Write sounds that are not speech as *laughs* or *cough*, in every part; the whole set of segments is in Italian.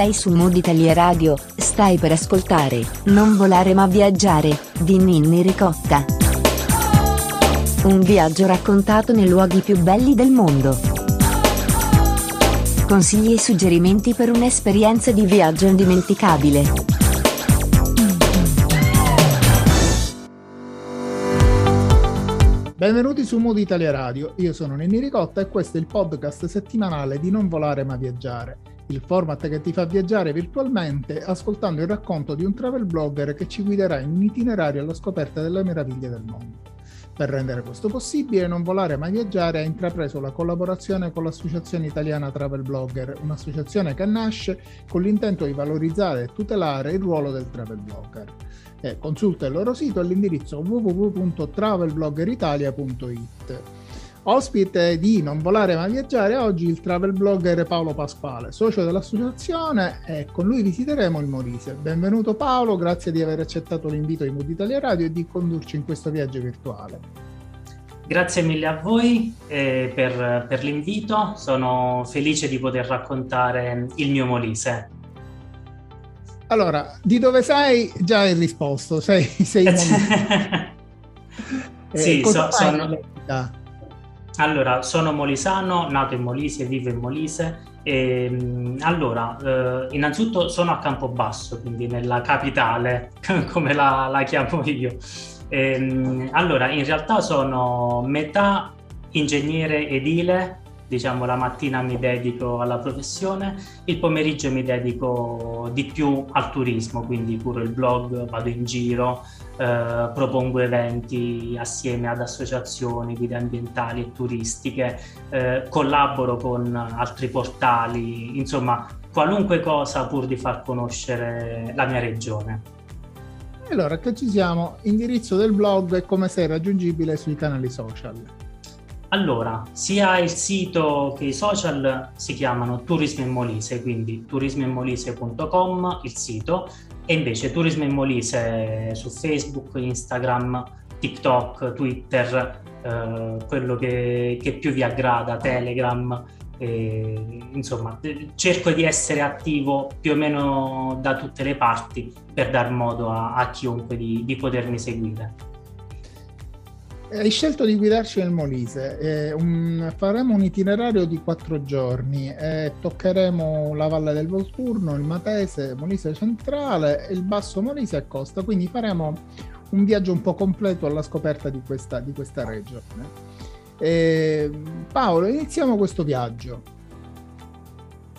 Sei su Mood Italia Radio, stai per ascoltare Non volare ma viaggiare, di Ninni Ricotta. Un viaggio raccontato nei luoghi più belli del mondo. Consigli e suggerimenti per un'esperienza di viaggio indimenticabile. Benvenuti su Mood Italia Radio, io sono Nenni Ricotta e questo è il podcast settimanale di Non volare ma viaggiare, il format che ti fa viaggiare virtualmente ascoltando il racconto di un travel blogger che ci guiderà in un itinerario alla scoperta delle meraviglie del mondo. Per rendere questo possibile, Non volare ma viaggiare ha intrapreso la collaborazione con l'Associazione Italiana Travel Blogger, un'associazione che nasce con l'intento di valorizzare e tutelare il ruolo del travel blogger eh, consulta il loro sito all'indirizzo www.travelbloggeritalia.it. Ospite di Non volare ma viaggiare oggi il travel blogger Paolo Pasquale, socio dell'associazione e con lui visiteremo il Molise. Benvenuto Paolo, grazie di aver accettato l'invito di Mood Italia Radio e di condurci in questo viaggio virtuale. Grazie mille a voi eh, per, per l'invito, sono felice di poter raccontare il mio Molise. Allora, di dove sei? Già hai risposto, sei, sei *laughs* in eh, Sì, so, sono... Allora, sono molisano, nato in Molise, vivo in Molise. E, ehm, allora, eh, innanzitutto sono a Campobasso, quindi nella capitale, *laughs* come la, la chiamo io. E, ehm, allora, in realtà sono metà ingegnere edile diciamo la mattina mi dedico alla professione, il pomeriggio mi dedico di più al turismo, quindi curo il blog, vado in giro, eh, propongo eventi assieme ad associazioni, guide ambientali e turistiche, eh, collaboro con altri portali, insomma qualunque cosa pur di far conoscere la mia regione. Allora, che ci siamo, indirizzo del blog e come sei raggiungibile sui canali social. Allora, sia il sito che i social si chiamano Turismo in Molise, quindi turismoinmolise.com il sito e invece Turismo in Molise su Facebook, Instagram, TikTok, Twitter, eh, quello che, che, più vi aggrada, Telegram. Eh, insomma, cerco di essere attivo più o meno da tutte le parti per dar modo a, a chiunque di, di potermi seguire. Hai scelto di guidarci nel Molise, eh, un, faremo un itinerario di quattro giorni, eh, toccheremo la Valle del Volturno, il Matese, Molise centrale, il Basso Molise e Costa, quindi faremo un viaggio un po' completo alla scoperta di questa, di questa regione. Eh, Paolo, iniziamo questo viaggio.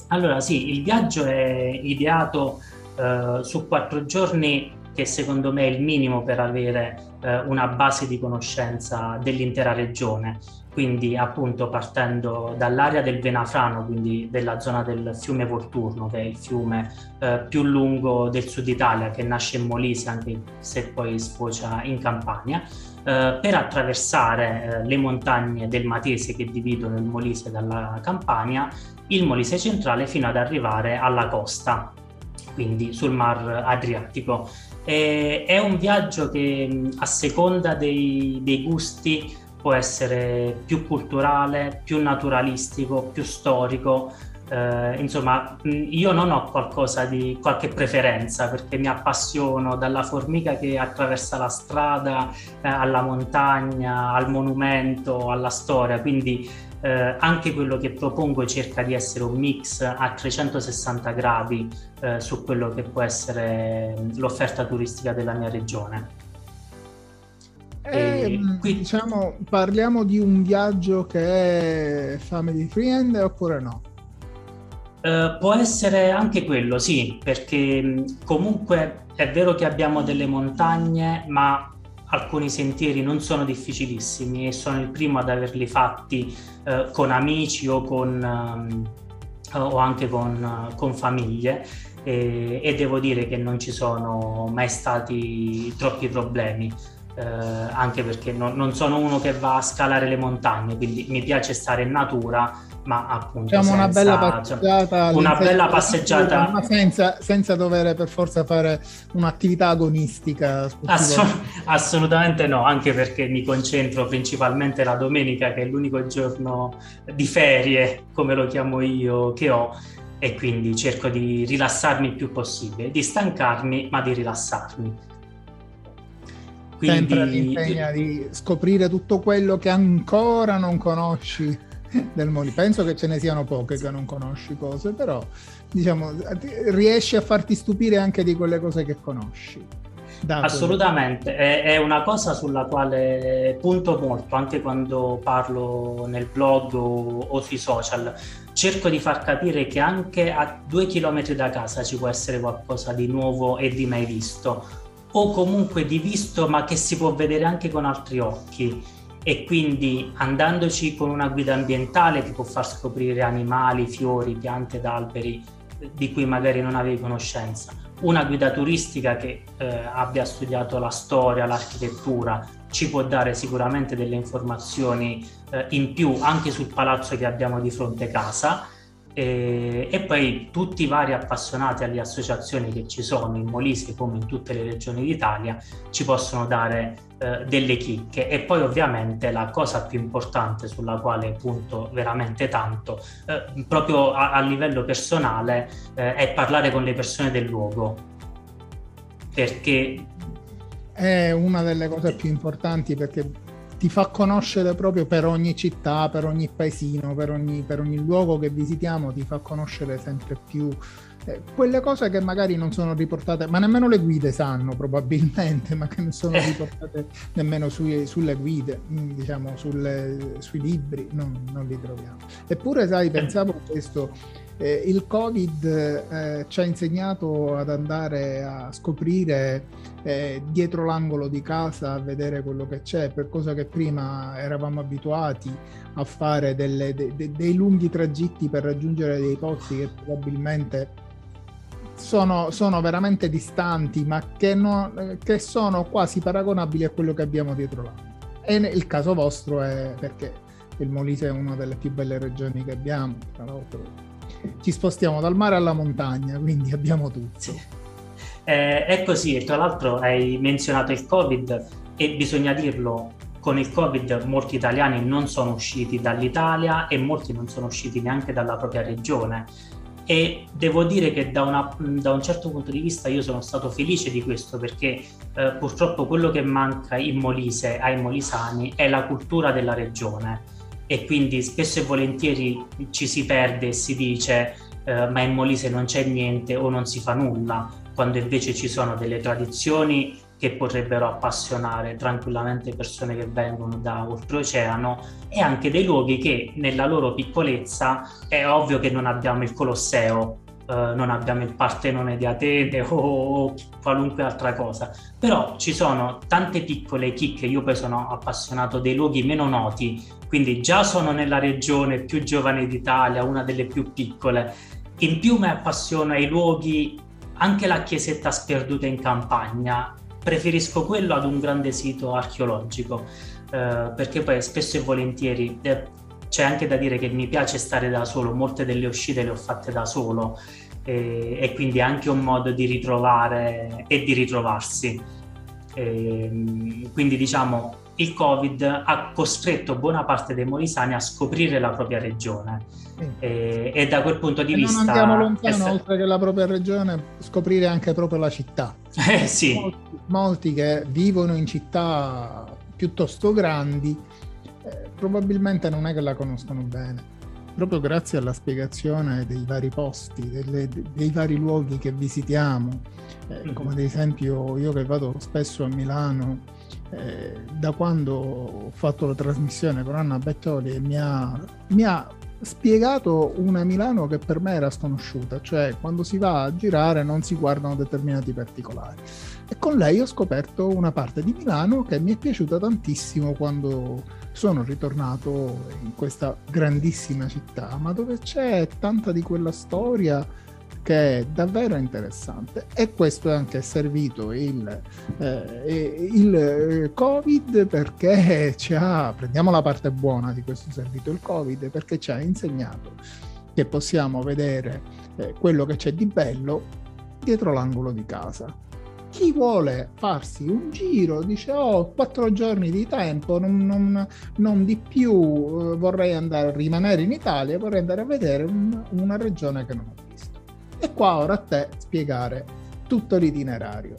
Allora sì, il viaggio è ideato eh, su quattro giorni che secondo me è il minimo per avere eh, una base di conoscenza dell'intera regione. Quindi appunto partendo dall'area del Venafrano, quindi della zona del fiume Volturno, che è il fiume eh, più lungo del sud Italia, che nasce in Molise anche se poi sfocia in Campania, eh, per attraversare eh, le montagne del Matese che dividono il Molise dalla Campania, il Molise centrale fino ad arrivare alla costa, quindi sul Mar Adriatico. E è un viaggio che a seconda dei, dei gusti può essere più culturale, più naturalistico, più storico. Eh, insomma, io non ho qualcosa di qualche preferenza perché mi appassiono dalla formica che attraversa la strada eh, alla montagna, al monumento, alla storia. Quindi eh, anche quello che propongo cerca di essere un mix a 360 gradi eh, su quello che può essere l'offerta turistica della mia regione. Eh, qui... Diciamo, parliamo di un viaggio che è family friend oppure no? Uh, può essere anche quello, sì, perché comunque è vero che abbiamo delle montagne, ma alcuni sentieri non sono difficilissimi e sono il primo ad averli fatti eh, con amici o, con, um, o anche con, uh, con famiglie e, e, devo dire che non ci sono mai stati troppi problemi. Eh, anche perché non, non sono uno che va a scalare le montagne, quindi mi piace stare in natura ma appunto diciamo senza, una bella passeggiata, una bella passeggiata. ma senza, senza, dover per forza fare un'attività agonistica Assolut- *laughs* assolutamente no anche perché mi concentro principalmente la domenica che è l'unico giorno di ferie come lo chiamo io che ho e quindi cerco di rilassarmi il più possibile, di stancarmi ma di rilassarmi. Quindi... Sempre l'impegno di scoprire tutto quello che ancora non conosci *laughs* del mondo. Penso che ce ne siano poche che non conosci cose, però diciamo riesci a farti stupire anche di quelle cose che conosci. Assolutamente, è, è, una cosa sulla quale punto molto anche quando parlo nel blog o, o, sui social. Cerco di far capire che anche a due chilometri da casa ci può essere qualcosa di nuovo e di mai visto, o comunque di visto ma che si può vedere anche con altri occhi. E quindi andandoci con una guida ambientale che può far scoprire animali, fiori, piante ed alberi di cui magari non avevi conoscenza. Una guida turistica che eh, abbia studiato la storia, l'architettura, ci può dare sicuramente delle informazioni eh, in più anche sul palazzo che abbiamo di fronte casa e, e, poi tutti i vari appassionati alle associazioni che ci sono in Molise come in tutte le regioni d'Italia ci possono dare eh, delle chicche. E poi ovviamente la cosa più importante sulla quale punto veramente tanto eh, proprio a, a, livello personale eh, è parlare con le persone del luogo. Perché è una delle cose più importanti perché ti fa conoscere proprio per ogni città, per ogni paesino, per ogni, per ogni luogo che visitiamo, ti fa conoscere sempre più eh, quelle cose che magari non sono riportate, ma nemmeno le guide sanno probabilmente, *laughs* ma che non sono riportate nemmeno sui, sulle guide, mm, diciamo sulle, sui libri, non, non, li troviamo. Eppure, sai, pensavo a questo eh, il Covid eh, ci ha insegnato ad andare a scoprire eh, dietro l'angolo di casa, a vedere quello che c'è, per cosa che prima eravamo abituati a fare delle, de, de, dei lunghi tragitti per raggiungere dei posti che probabilmente sono, sono veramente distanti, ma che, no, che sono quasi paragonabili a quello che abbiamo dietro l'angolo. E il caso vostro è perché il Molise è una delle più belle regioni che abbiamo, tra l'altro ci spostiamo dal mare alla montagna, quindi abbiamo tutto. Sì. Eh, è così, tra l'altro hai menzionato il Covid e bisogna dirlo, con il Covid molti italiani non sono usciti dall'Italia e molti non sono usciti neanche dalla propria regione. E devo dire che da, una, da un certo punto di vista io sono stato felice di questo perché eh, purtroppo quello che manca in Molise ai molisani è la cultura della regione e quindi spesso e volentieri ci si perde e si dice eh, ma in Molise non c'è niente o non si fa nulla, quando invece ci sono delle tradizioni che potrebbero appassionare tranquillamente persone che vengono da oltreoceano e anche dei luoghi che nella loro piccolezza è ovvio che non abbiamo il Colosseo Uh, non abbiamo il Partenone di Atene *laughs* o, qualunque altra cosa. Però ci sono tante piccole chicche, io poi sono appassionato dei luoghi meno noti, quindi già sono nella regione più giovane d'Italia, una delle più piccole. In più mi appassiono ai luoghi, anche la chiesetta sperduta in campagna, preferisco quello ad un grande sito archeologico, uh, perché poi spesso e volentieri... Eh, c'è anche da dire che mi piace stare da solo, molte delle uscite le ho fatte da solo e, e quindi è anche un modo di ritrovare e di ritrovarsi. E, quindi diciamo il Covid ha costretto buona parte dei molisani a scoprire la propria regione sì. e, e, da quel punto di e vista... Non andiamo lontano, stato... oltre che la propria regione, scoprire anche proprio la città. *laughs* Eh, sì. molti, molti che vivono in città piuttosto grandi eh, probabilmente non è che la conoscono bene. Proprio grazie alla spiegazione dei vari posti, delle, dei vari luoghi che visitiamo, eh, mm-hmm. come ad esempio io che vado spesso a Milano, eh, da quando ho fatto la trasmissione con Anna Bettoli mi ha, mi ha spiegato una Milano che per me era sconosciuta, cioè quando si va a girare non si guardano determinati particolari. E con lei ho scoperto una parte di Milano che mi è piaciuta tantissimo quando sono ritornato in questa grandissima città, ma dove c'è tanta di quella storia che è davvero interessante. E questo è anche servito il, eh, il eh, covid perché ci ha prendiamo la parte buona di questo servito il covid perché ci ha insegnato che possiamo vedere eh, quello che c'è di bello dietro l'angolo di casa. Chi vuole farsi un giro dice ho quattro giorni di tempo, non, non, non di più, eh, vorrei andare a rimanere in Italia, vorrei andare a vedere un, una regione che non ho E qua ora a te spiegare tutto l'itinerario.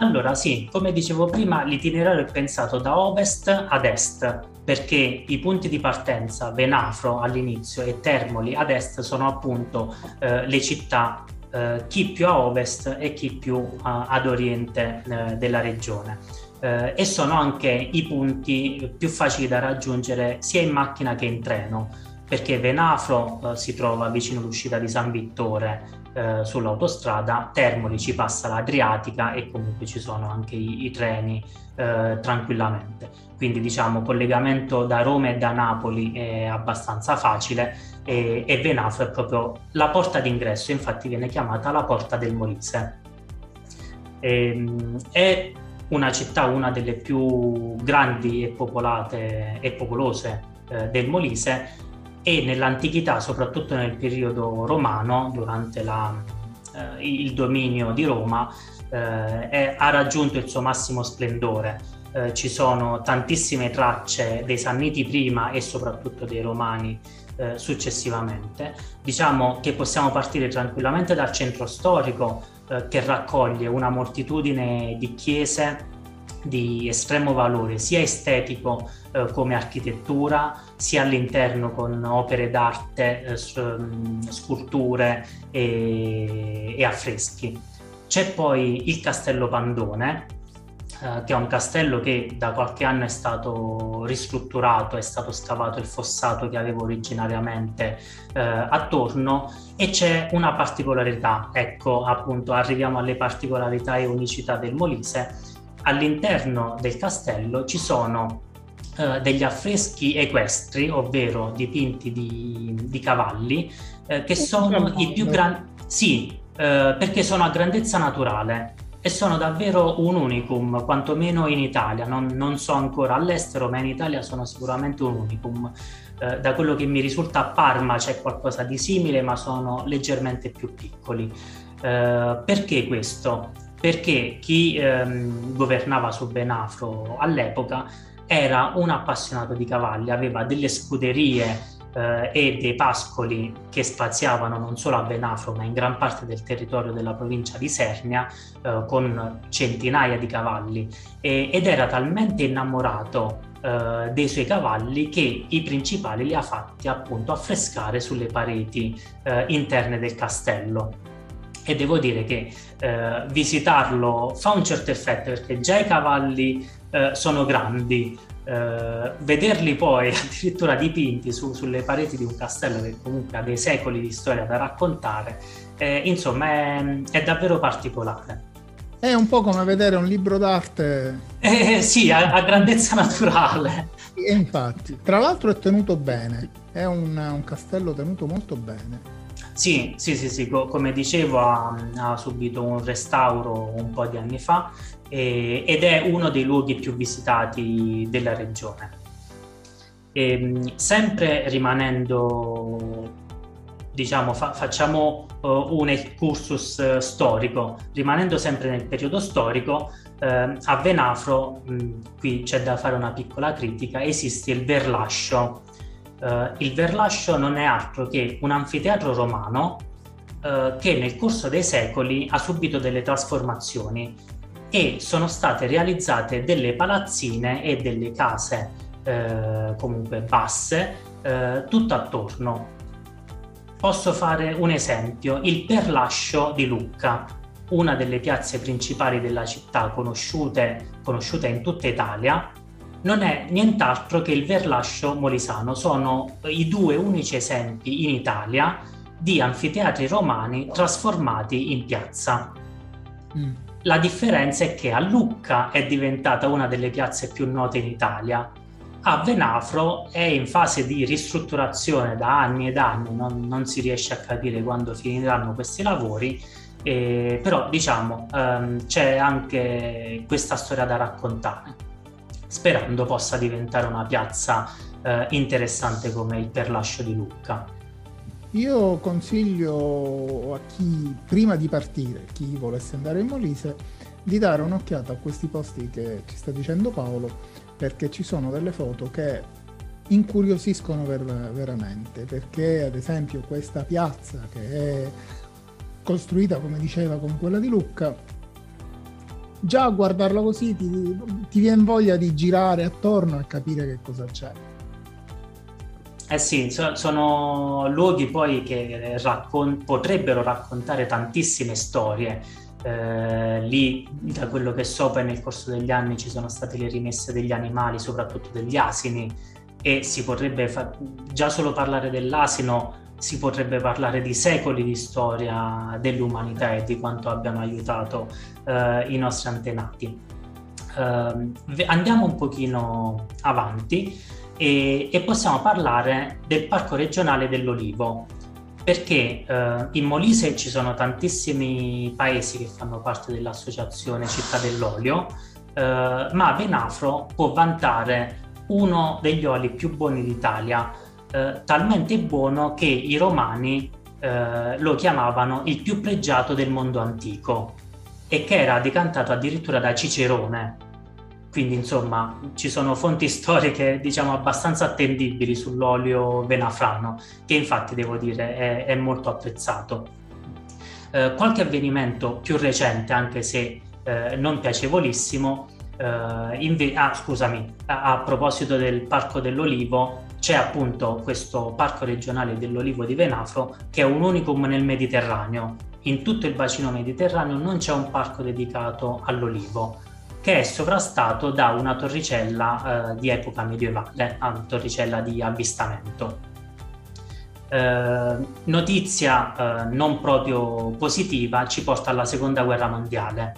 Allora sì, come dicevo prima, l'itinerario è pensato da ovest ad est, perché i punti di partenza, Venafro all'inizio e Termoli ad est, sono appunto eh, le città eh, chi più a ovest e chi più a, ad oriente eh, della regione. Eh, e sono anche i punti più facili da raggiungere sia in macchina che in treno, perché Venafro eh, si trova vicino all'uscita di San Vittore eh, sull'autostrada, Termoli ci passa l'Adriatica e comunque ci sono anche i, i treni eh, tranquillamente. Quindi diciamo collegamento da Roma e da Napoli è abbastanza facile e, e Venafro è proprio la porta d'ingresso, infatti viene chiamata la porta del Molise. Ehm, è una città, una delle più grandi e popolate e popolose eh, del Molise e nell'antichità, soprattutto nel periodo romano, durante la, eh, il dominio di Roma, eh, è, ha raggiunto il suo massimo splendore. Eh, ci sono tantissime tracce dei Sanniti prima e soprattutto dei Romani eh, successivamente. Diciamo che possiamo partire tranquillamente dal centro storico eh, che raccoglie una moltitudine di chiese di estremo valore sia estetico eh, come architettura, sia all'interno con opere d'arte, eh, mm, sculture e, e, affreschi. C'è poi il Castello Pandone, eh, che è un castello che da qualche anno è stato ristrutturato, è stato scavato il fossato che aveva originariamente eh, attorno e c'è una particolarità, ecco appunto arriviamo alle particolarità e unicità del Molise, all'interno del castello ci sono eh, degli affreschi equestri, ovvero dipinti di, di cavalli, eh, che sono i più grandi... Sì, eh, perché sono a grandezza naturale e sono davvero un unicum, quantomeno in Italia, non, non so ancora all'estero, ma in Italia sono sicuramente un unicum. Eh, da quello che mi risulta a Parma c'è qualcosa di simile, ma sono leggermente più piccoli. Eh, perché questo? Perché chi ehm, governava su Benafro all'epoca era un appassionato di cavalli, aveva delle scuderie eh, e dei pascoli che spaziavano non solo a Benafro ma in gran parte del territorio della provincia di Sernia eh, con centinaia di cavalli. E, ed era talmente innamorato eh, dei suoi cavalli che i principali li ha fatti appunto affrescare sulle pareti eh, interne del castello e devo dire che eh, visitarlo fa un certo effetto perché già i cavalli eh, sono grandi, eh, vederli poi *laughs* addirittura dipinti su, sulle pareti di un castello che comunque ha dei secoli di storia da raccontare, eh, insomma è, è, davvero particolare. È un po' come vedere un libro d'arte. Eh, sì, a, a grandezza naturale. E infatti, tra l'altro è tenuto bene, è un, un castello tenuto molto bene. Sì, sì, sì, sì, come dicevo ha, ha, subito un restauro un po' di anni fa e, ed è uno dei luoghi più visitati della regione. E, ehm, sempre rimanendo, diciamo, fa, facciamo uh, un excursus storico, rimanendo sempre nel periodo storico, uh, a Venafro, mh, qui c'è da fare una piccola critica, esiste il Verlascio, Uh, il Verlascio non è altro che un anfiteatro romano uh, che nel corso dei secoli ha subito delle trasformazioni e sono state realizzate delle palazzine e delle case uh, comunque basse tutto attorno. Posso fare un esempio, il Perlascio di Lucca, una delle piazze principali della città conosciute, conosciute in tutta Italia, non è nient'altro che il Verlascio Molisano. Sono i due unici esempi in Italia di anfiteatri romani trasformati in piazza. Mm. La differenza è che a Lucca è diventata una delle piazze più note in Italia. A Venafro è in fase di ristrutturazione da anni ed anni, non, non si riesce a capire quando finiranno questi lavori, eh, però diciamo ehm, c'è anche questa storia da raccontare sperando possa diventare una piazza eh, interessante come il Perlascio di Lucca. Io consiglio a chi prima di partire, chi volesse andare in Molise, di dare un'occhiata a questi posti che ci sta dicendo Paolo, perché ci sono delle foto che incuriosiscono ver- veramente, perché ad esempio questa piazza che è costruita come diceva con quella di Lucca, già a guardarlo così ti, ti viene voglia di girare attorno e capire che cosa c'è. Eh sì, so, sono luoghi poi che raccon- potrebbero raccontare tantissime storie. Eh, lì, da quello che so, poi nel corso degli anni ci sono state le rimesse degli animali, soprattutto degli asini, e si potrebbe fa- già solo parlare dell'asino si potrebbe parlare di secoli di storia dell'umanità e di quanto abbiano aiutato eh, i nostri antenati. Eh, andiamo un pochino avanti e, e, possiamo parlare del Parco regionale dell'Olivo, perché eh, in Molise ci sono tantissimi paesi che fanno parte dell'associazione Città dell'Olio, eh, ma Venafro può vantare uno degli oli più buoni d'Italia, eh, talmente buono che i romani eh, lo chiamavano il più pregiato del mondo antico e che era decantato addirittura da Cicerone. Quindi insomma ci sono fonti *laughs* storiche diciamo abbastanza attendibili sull'olio venafrano che infatti devo dire è, è molto apprezzato. Eh, qualche avvenimento più recente anche se eh, non piacevolissimo Uh, inve- ah, scusami, a-, a, proposito del Parco dell'Olivo, c'è appunto questo Parco regionale dell'Olivo di Venafro che è un unicum nel Mediterraneo. In tutto il bacino mediterraneo non c'è un parco dedicato all'olivo, che è sovrastato da una torricella uh, di epoca medievale, una torricella di avvistamento. Uh, notizia non proprio positiva ci porta alla seconda guerra mondiale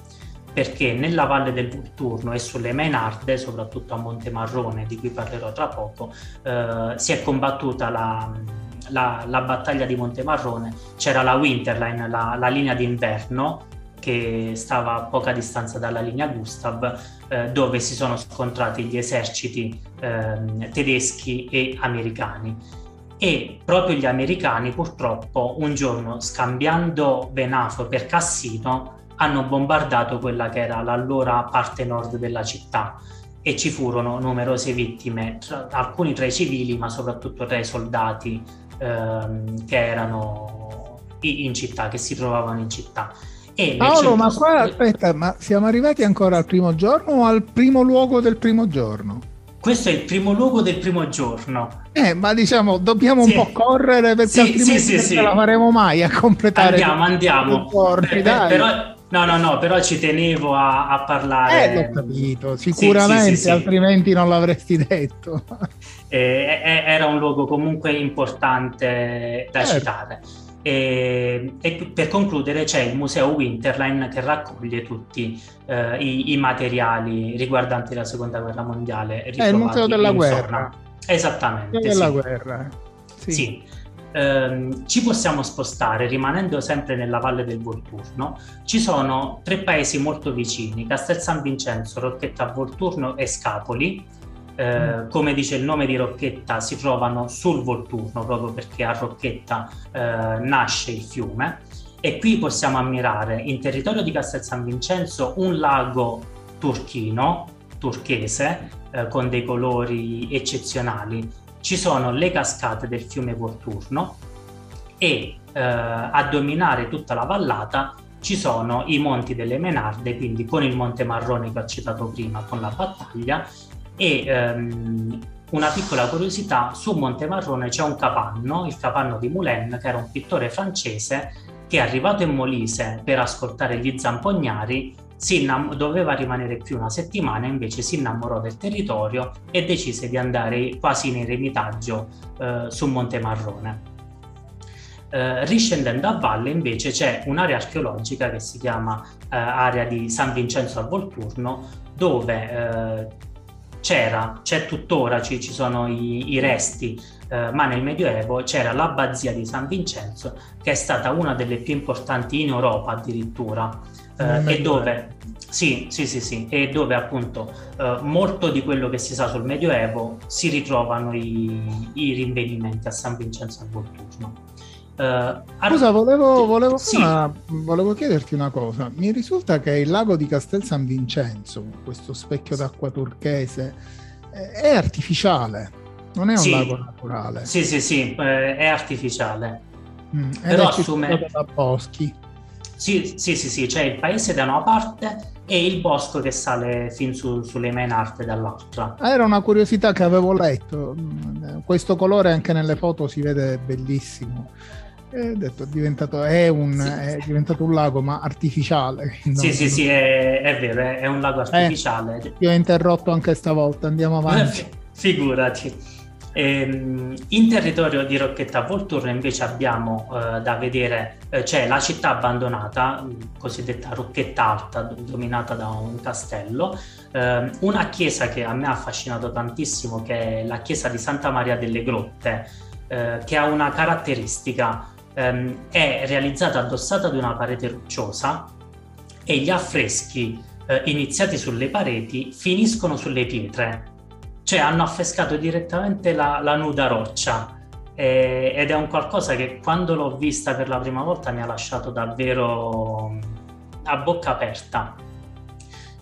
perché nella valle del Vulturno e sulle Mainarde, soprattutto a Montemarrone, di cui parlerò tra poco, eh, si è combattuta la, la, la, battaglia di Montemarrone, c'era la Winterline, la, la, linea d'inverno che stava a poca distanza dalla linea Gustav, eh, dove si sono scontrati gli eserciti eh, tedeschi e americani. E proprio gli americani purtroppo un giorno scambiando Venafo per Cassino hanno bombardato quella che era l'allora parte nord della città e ci furono numerose vittime, tra, alcuni tra i civili ma soprattutto tra i soldati ehm, che erano in città, che si trovavano in città. E Paolo, ma qua aspetta, ma siamo arrivati ancora al primo giorno o al primo luogo del primo giorno? Questo è il primo luogo del primo giorno. Eh, ma diciamo, dobbiamo sì. un po' correre perché sì, altrimenti sì, sì, non la faremo mai a completare. Andiamo, andiamo. Giorni, per, però No, no, no, però ci tenevo a, a parlare. Eh, l'ho capito, sicuramente, sì, sì, sì, altrimenti non l'avresti detto. *laughs* Eh, era un luogo comunque importante da certo. citare. E, e, per concludere c'è il museo Winterline che raccoglie tutti eh, i, i, materiali riguardanti la seconda guerra mondiale. È il museo della guerra. Esattamente. Il museo della guerra. Sì. sì ehm, ci possiamo spostare rimanendo sempre nella valle del Volturno. Ci sono tre paesi molto vicini, Castel San Vincenzo, Rocchetta Volturno e Scapoli. Eh, mm. come dice il nome di Rocchetta, si trovano sul Volturno proprio perché a Rocchetta eh, nasce il fiume. E qui possiamo ammirare in territorio di Castel San Vincenzo un lago turchino, turchese, eh, con dei colori eccezionali ci sono le cascate del fiume Volturno e eh, a dominare tutta la vallata ci sono i monti delle Menarde, quindi con il Monte Marrone che ho citato prima con la battaglia e ehm, una piccola curiosità, su Monte Marrone c'è un capanno, il capanno di Moulin, che era un pittore francese che è arrivato in Molise per ascoltare gli zampognari innam- doveva rimanere più una settimana, invece si innamorò del territorio e decise di andare quasi in eremitaggio eh, su Monte Marrone. Eh, riscendendo a valle invece c'è un'area archeologica che si chiama eh, area di San Vincenzo al Volturno dove eh, c'era, c'è tuttora, ci, ci sono i, i resti, eh, ma nel Medioevo c'era l'abbazia di San Vincenzo che è stata una delle più importanti in Europa addirittura eh, e dove sì, sì, sì, sì, e dove appunto eh, molto di quello che si sa sul Medioevo si ritrovano i, i rinvenimenti a San Vincenzo al Volturno. Uh, Scusa, volevo, volevo, sì. una, volevo, chiederti una cosa. Mi risulta che il lago di Castel San Vincenzo, questo specchio d'acqua turchese, è artificiale, non è un sì. lago naturale. Sì, sì, sì, eh, è artificiale. Mm, Però assume... da boschi. Sì, sì, sì, sì, c'è il paese da una parte e il bosco che sale fin su, sulle Mainarte dall'altra. Era una curiosità che avevo letto, questo colore anche nelle foto si vede bellissimo. E detto, è, diventato, è, un, sì. è diventato un lago ma artificiale. *laughs* Sì, sì, sì, è, è, vero, è, un lago eh, artificiale. Eh, io ho interrotto anche stavolta, andiamo *laughs* avanti. Figurati. Ehm, in territorio di Rocchetta Volturno invece abbiamo eh, da vedere, eh, c'è la città abbandonata, cosiddetta Rocchetta Alta, dominata da un castello, eh, una chiesa che a me ha affascinato tantissimo, che è la chiesa di Santa Maria delle Grotte, eh, che ha una caratteristica, ehm, è realizzata addossata ad una parete rocciosa e gli affreschi eh, iniziati sulle pareti finiscono sulle pietre cioè hanno affrescato direttamente la, la nuda roccia eh, ed è un qualcosa che quando l'ho vista per la prima volta mi ha lasciato davvero a bocca aperta.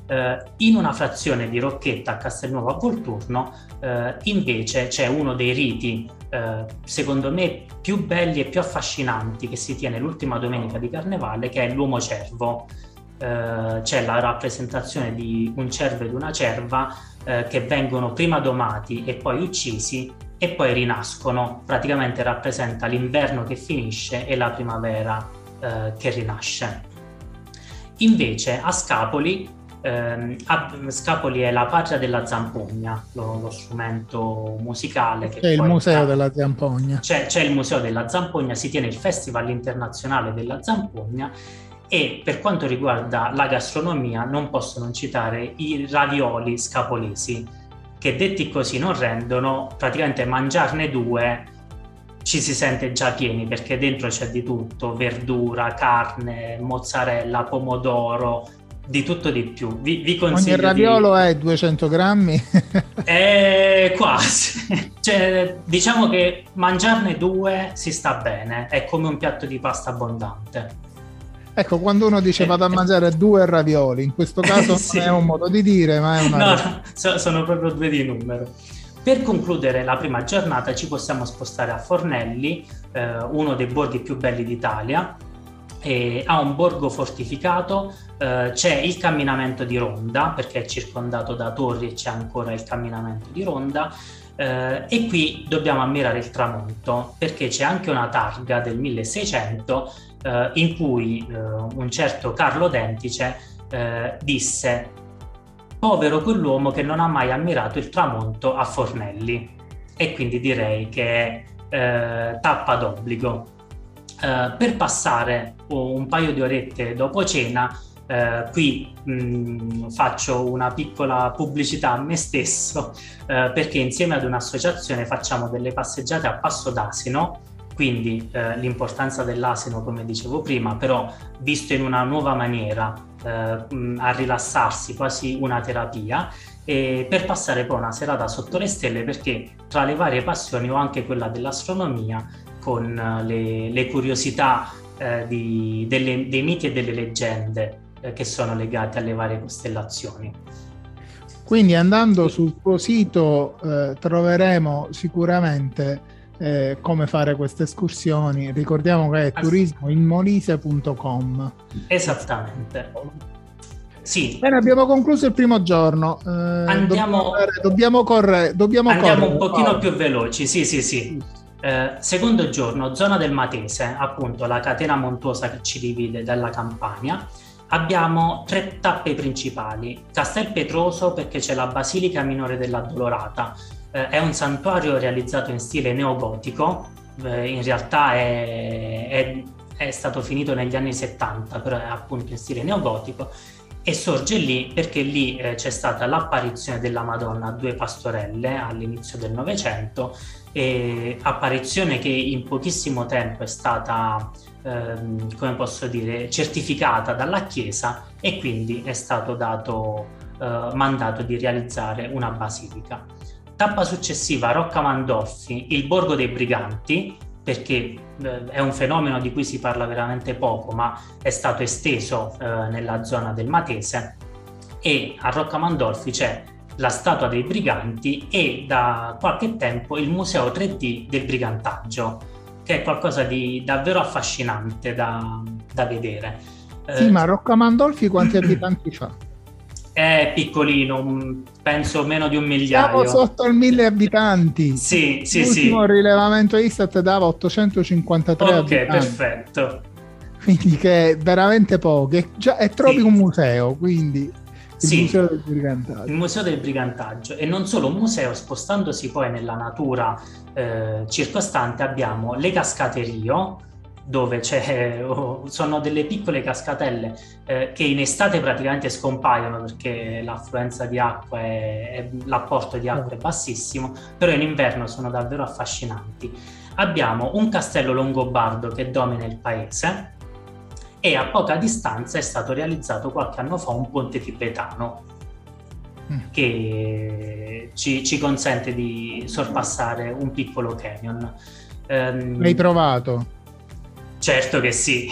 Eh, in una frazione di Rocchetta a Castelnuovo a Volturno eh, invece c'è uno dei riti eh, secondo me più belli e più affascinanti che si tiene l'ultima domenica di Carnevale che è l'uomo cervo. Eh, c'è la rappresentazione di un cervo ed una cerva eh, che vengono prima domati e poi uccisi e poi rinascono, praticamente rappresenta l'inverno che finisce e la primavera eh, che rinasce. Invece a Scapoli, ehm, a Scapoli è la patria della zampogna, lo, lo strumento musicale. c'è il museo della zampogna. C'è, c'è il museo della zampogna, si tiene il Festival internazionale della zampogna e per quanto riguarda la gastronomia non posso non citare i ravioli scapolesi che detti così non rendono praticamente mangiarne due ci si sente già pieni perché dentro c'è di tutto verdura, carne, mozzarella, pomodoro di tutto di più. Vi, vi consiglio ogni raviolo di... è 200 grammi? *laughs* Eh, quasi. *laughs* Cioè, diciamo che mangiarne due si sta bene è come un piatto di pasta abbondante Ecco, quando uno dice vado a mangiare due ravioli, in questo *laughs* caso sì. è un modo di dire, ma è una... No, no, *laughs* sono proprio due di numero. Per concludere la prima giornata ci possiamo spostare a Fornelli, eh, uno dei borghi più belli d'Italia. E ha un borgo fortificato, eh, c'è il camminamento di Ronda perché è circondato da torri e c'è ancora il camminamento di Ronda. Eh, e qui dobbiamo ammirare il tramonto perché c'è anche una targa del 1600 eh, in cui eh, un certo Carlo Dentice eh, disse povero quell'uomo che non ha mai ammirato il tramonto a Fornelli e quindi direi che è eh, tappa d'obbligo. Uh, per passare un paio di orette dopo cena, uh, qui mh, mm, faccio una piccola pubblicità a me stesso uh, perché insieme ad un'associazione facciamo delle passeggiate a passo d'asino quindi eh, l'importanza dell'asino, come dicevo prima, però visto in una nuova maniera, eh, a rilassarsi, quasi una terapia, e per passare poi una serata sotto le stelle, perché tra le varie passioni ho anche quella dell'astronomia, con eh, le, le curiosità eh, di, delle, dei miti e delle leggende eh, che sono legate alle varie costellazioni. Quindi andando sul tuo sito eh, troveremo sicuramente eh, come fare queste escursioni. Ricordiamo che è turismoinmolise.com. Esattamente. Sì. Bene, abbiamo concluso il primo giorno. Eh, andiamo, dobbiamo, correre. Dobbiamo andiamo correre. un pochino oh. più veloci, sì, sì, sì. Eh, secondo giorno, zona del Matese, appunto la catena montuosa che ci divide dalla Campania. Abbiamo tre tappe principali. Castel Petroso perché c'è la Basilica Minore dell'Addolorata, eh, è un santuario realizzato in stile neogotico, eh, in realtà è, è, è, stato finito negli anni 70, però è appunto in stile neogotico e sorge lì perché lì eh, c'è stata l'apparizione della Madonna a due pastorelle all'inizio del Novecento, apparizione che in pochissimo tempo è stata, ehm, come posso dire, certificata dalla Chiesa e quindi è stato dato eh, mandato di realizzare una basilica. Tappa successiva, Rocca Mandolfi, il borgo dei briganti, perché eh, è un fenomeno di cui si parla veramente poco, ma è stato esteso eh, nella zona del Matese e a Rocca Mandolfi c'è la statua dei briganti e da qualche tempo il museo 3D del brigantaggio, che è qualcosa di davvero affascinante da, da vedere. Sì, eh, ma Rocca Mandolfi quanti abitanti *clears throat* fa? È piccolino, penso meno di un migliaio. Siamo sotto il mille abitanti. Sì, sì, L'ultimo sì. rilevamento Istat dava 853 Ok, abitanti. perfetto. Quindi che è veramente poco. E, già, e trovi Sì. un museo, quindi il Sì. museo del brigantaggio. Il Museo del Brigantaggio e non solo un museo, spostandosi poi nella natura eh, circostante abbiamo le cascate Rio, dove c'è, *laughs* sono delle piccole cascatelle eh, che in estate praticamente scompaiono perché l'affluenza di acqua è, è- l'apporto di acqua è bassissimo, però in inverno sono davvero affascinanti. Abbiamo un castello longobardo che domina il paese e a poca distanza è stato realizzato qualche anno fa un ponte tibetano Mm. che ci, ci consente di sorpassare un piccolo canyon. Ehm, L'hai provato? Certo che sì.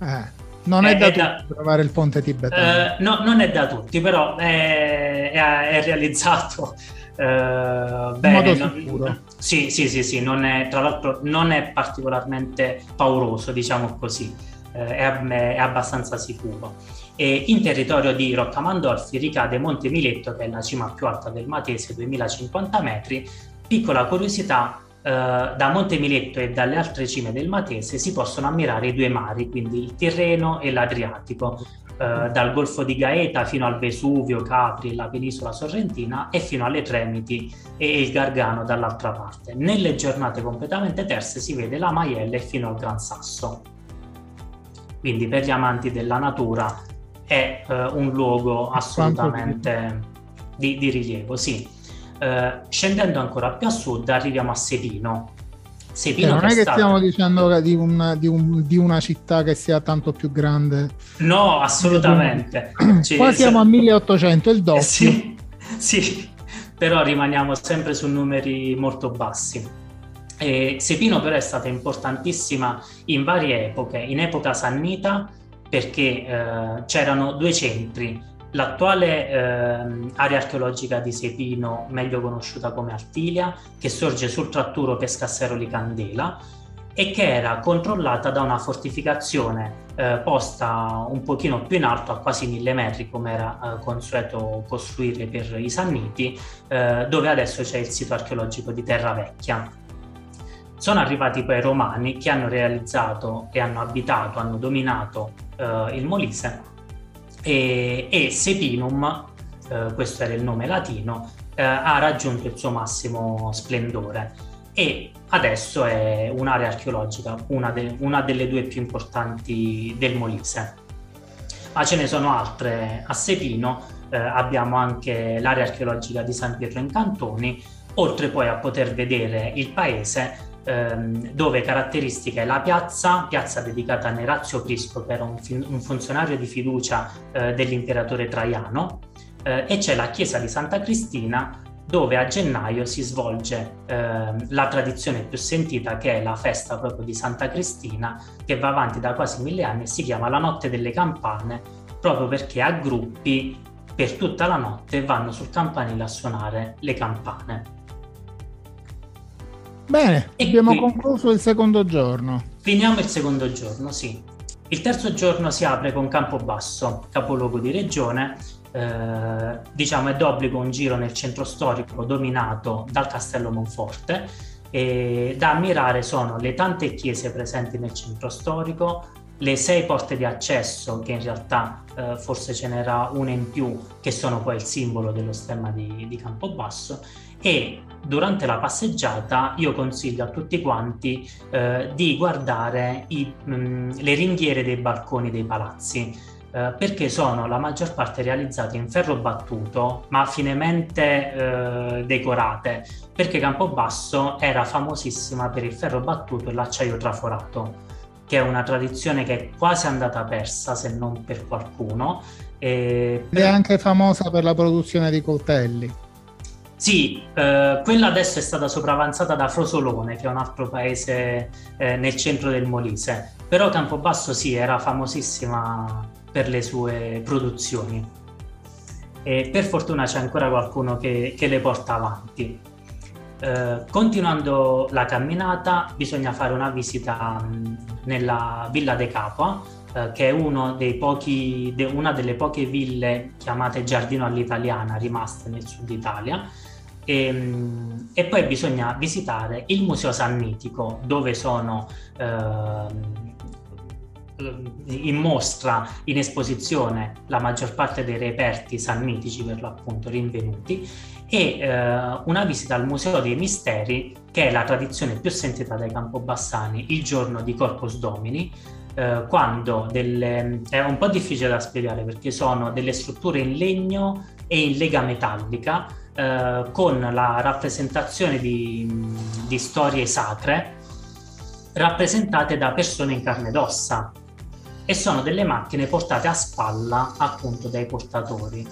Eh, non è, Eh, da è tutti da- provare il ponte tibetano. Eh, no, non è da tutti, però è, è- è realizzato eh, bene. non- sicuro. sì, sì, sì, sì, non è, tra l'altro non è particolarmente pauroso, diciamo così, eh, è, è abbastanza sicuro. E in territorio di Roccamandolfi ricade Monte Miletto, che è la cima più alta del Matese, 2050 metri. Piccola curiosità, da Monte Miletto e dalle altre cime del Matese si possono ammirare i due mari, quindi il Tirreno e l'Adriatico, eh, dal Golfo di Gaeta fino al Vesuvio, Capri e la penisola sorrentina e fino alle Tremiti e il Gargano dall'altra parte. Nelle giornate completamente terse si vede la Maiella e fino al Gran Sasso. Quindi per gli amanti della natura è eh, un luogo assolutamente di, di rilievo, sì. Eh, scendendo ancora più a sud arriviamo a Sepino. Cioè, Sepino non è che sta- stiamo dicendo di, un- di un- di una città che sia tanto più grande. No, assolutamente. *clears throat* Ci- Qua siamo a 1800, il doppio. Eh, sì, sì, però rimaniamo sempre su numeri molto bassi. E Sepino però è stata importantissima in varie epoche, in epoca sannita perché eh, c'erano due centri, l'attuale ehm, area archeologica di Sepino, meglio conosciuta come Artilia, che sorge sul tratturo Pescasseroli Candela e che era controllata da una fortificazione eh, posta un pochino più in alto, a quasi mille metri, come era eh, consueto costruire per i Sanniti, eh, dove adesso c'è il sito archeologico di Terravecchia. Sono arrivati poi i Romani che hanno realizzato e hanno abitato, hanno dominato eh, il Molise e, e Sepinum, eh, questo era il nome latino, eh, ha raggiunto il suo massimo splendore e adesso è un'area archeologica, una, de- una delle due più importanti del Molise. Ma ce ne sono altre a Sepino, eh, abbiamo anche l'area archeologica di San Pietro in Cantoni, oltre poi a poter vedere il paese ehm, dove caratteristica è la piazza, piazza dedicata a Nerazio Prisco che era un, fin- un funzionario di fiducia eh, dell'imperatore Traiano eh, e c'è la chiesa di Santa Cristina dove a gennaio si svolge ehm, la tradizione più sentita che è la festa proprio di Santa Cristina che va avanti da quasi mille anni e si chiama la notte delle campane proprio perché a gruppi per tutta la notte vanno sul campanile a suonare le campane. Bene, E abbiamo qui- concluso il secondo giorno. Finiamo il secondo giorno, sì. Il terzo giorno si apre con Campobasso, capoluogo di regione. eh, diciamo è d'obbligo un giro nel centro storico dominato dal castello Monforte e da ammirare sono le tante chiese presenti nel centro storico, le sei porte di accesso che in realtà eh, forse ce n'era una in più che sono poi il simbolo dello stemma di, di Campobasso e durante la passeggiata io consiglio a tutti quanti eh, di guardare i, mh, le ringhiere dei balconi dei palazzi eh, perché sono la maggior parte realizzate in ferro battuto ma finemente eh, decorate perché Campobasso era famosissima per il ferro battuto e l'acciaio traforato che è una tradizione che è quasi andata persa se non per qualcuno e è anche famosa per la produzione di coltelli. Sì, eh, quella adesso è stata sopravanzata da Frosolone, che è un altro paese eh, nel centro del Molise, però Campobasso sì, era famosissima per le sue produzioni e per fortuna c'è ancora qualcuno che, che le porta avanti. Eh, continuando la camminata bisogna fare una visita mh, nella Villa de Capua, eh, che è pochi, de, una delle poche ville chiamate Giardino all'italiana rimaste nel sud Italia. E, ehm, e, poi bisogna visitare il Museo Sannitico, dove sono eh, in mostra, in esposizione, la maggior parte dei reperti sannitici per l'appunto rinvenuti. E eh, una visita al Museo dei Misteri, che è la tradizione più sentita dai Campobassani il giorno di Corpus Domini, eh, quando delle, è un po' difficile da spiegare perché sono delle strutture in legno e in lega metallica eh, con la rappresentazione di, di storie sacre rappresentate da persone in carne ed ossa e sono delle macchine portate a spalla appunto dai portatori.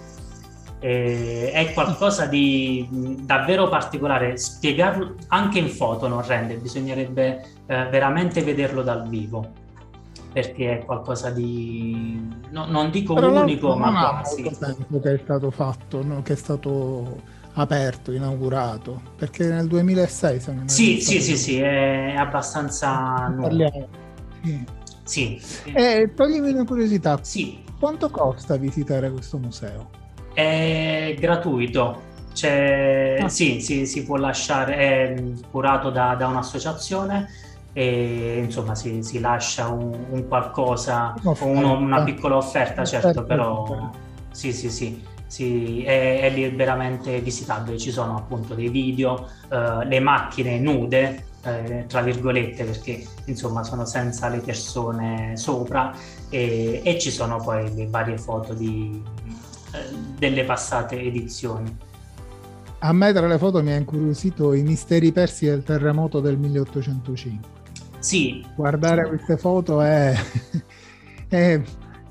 E è qualcosa di davvero particolare, spiegarlo anche in foto non rende, bisognerebbe eh, veramente vederlo dal vivo perché è qualcosa di no, non dico Però unico ma quasi tempo che è stato fatto no? che è stato aperto inaugurato perché nel 2006 se non sì sì sì sì è abbastanza nuovo sì. Sì. Eh, toglimi una curiosità. Sì. Quanto costa visitare questo museo? È gratuito. C'è, ah. Sì, sì, si può lasciare, è curato da, da un'associazione e insomma si, si lascia un, un qualcosa, uno, una piccola offerta, certo, però sì, sì, sì, sì è, è, liberamente visitabile. Ci sono appunto dei video, uh, le macchine nude eh, tra virgolette, perché insomma sono senza le persone sopra e, e ci sono poi le varie foto di, eh, delle passate edizioni. A me tra le foto mi ha incuriosito i misteri persi del terremoto del 1805. Sì. Guardare queste foto è, *laughs* è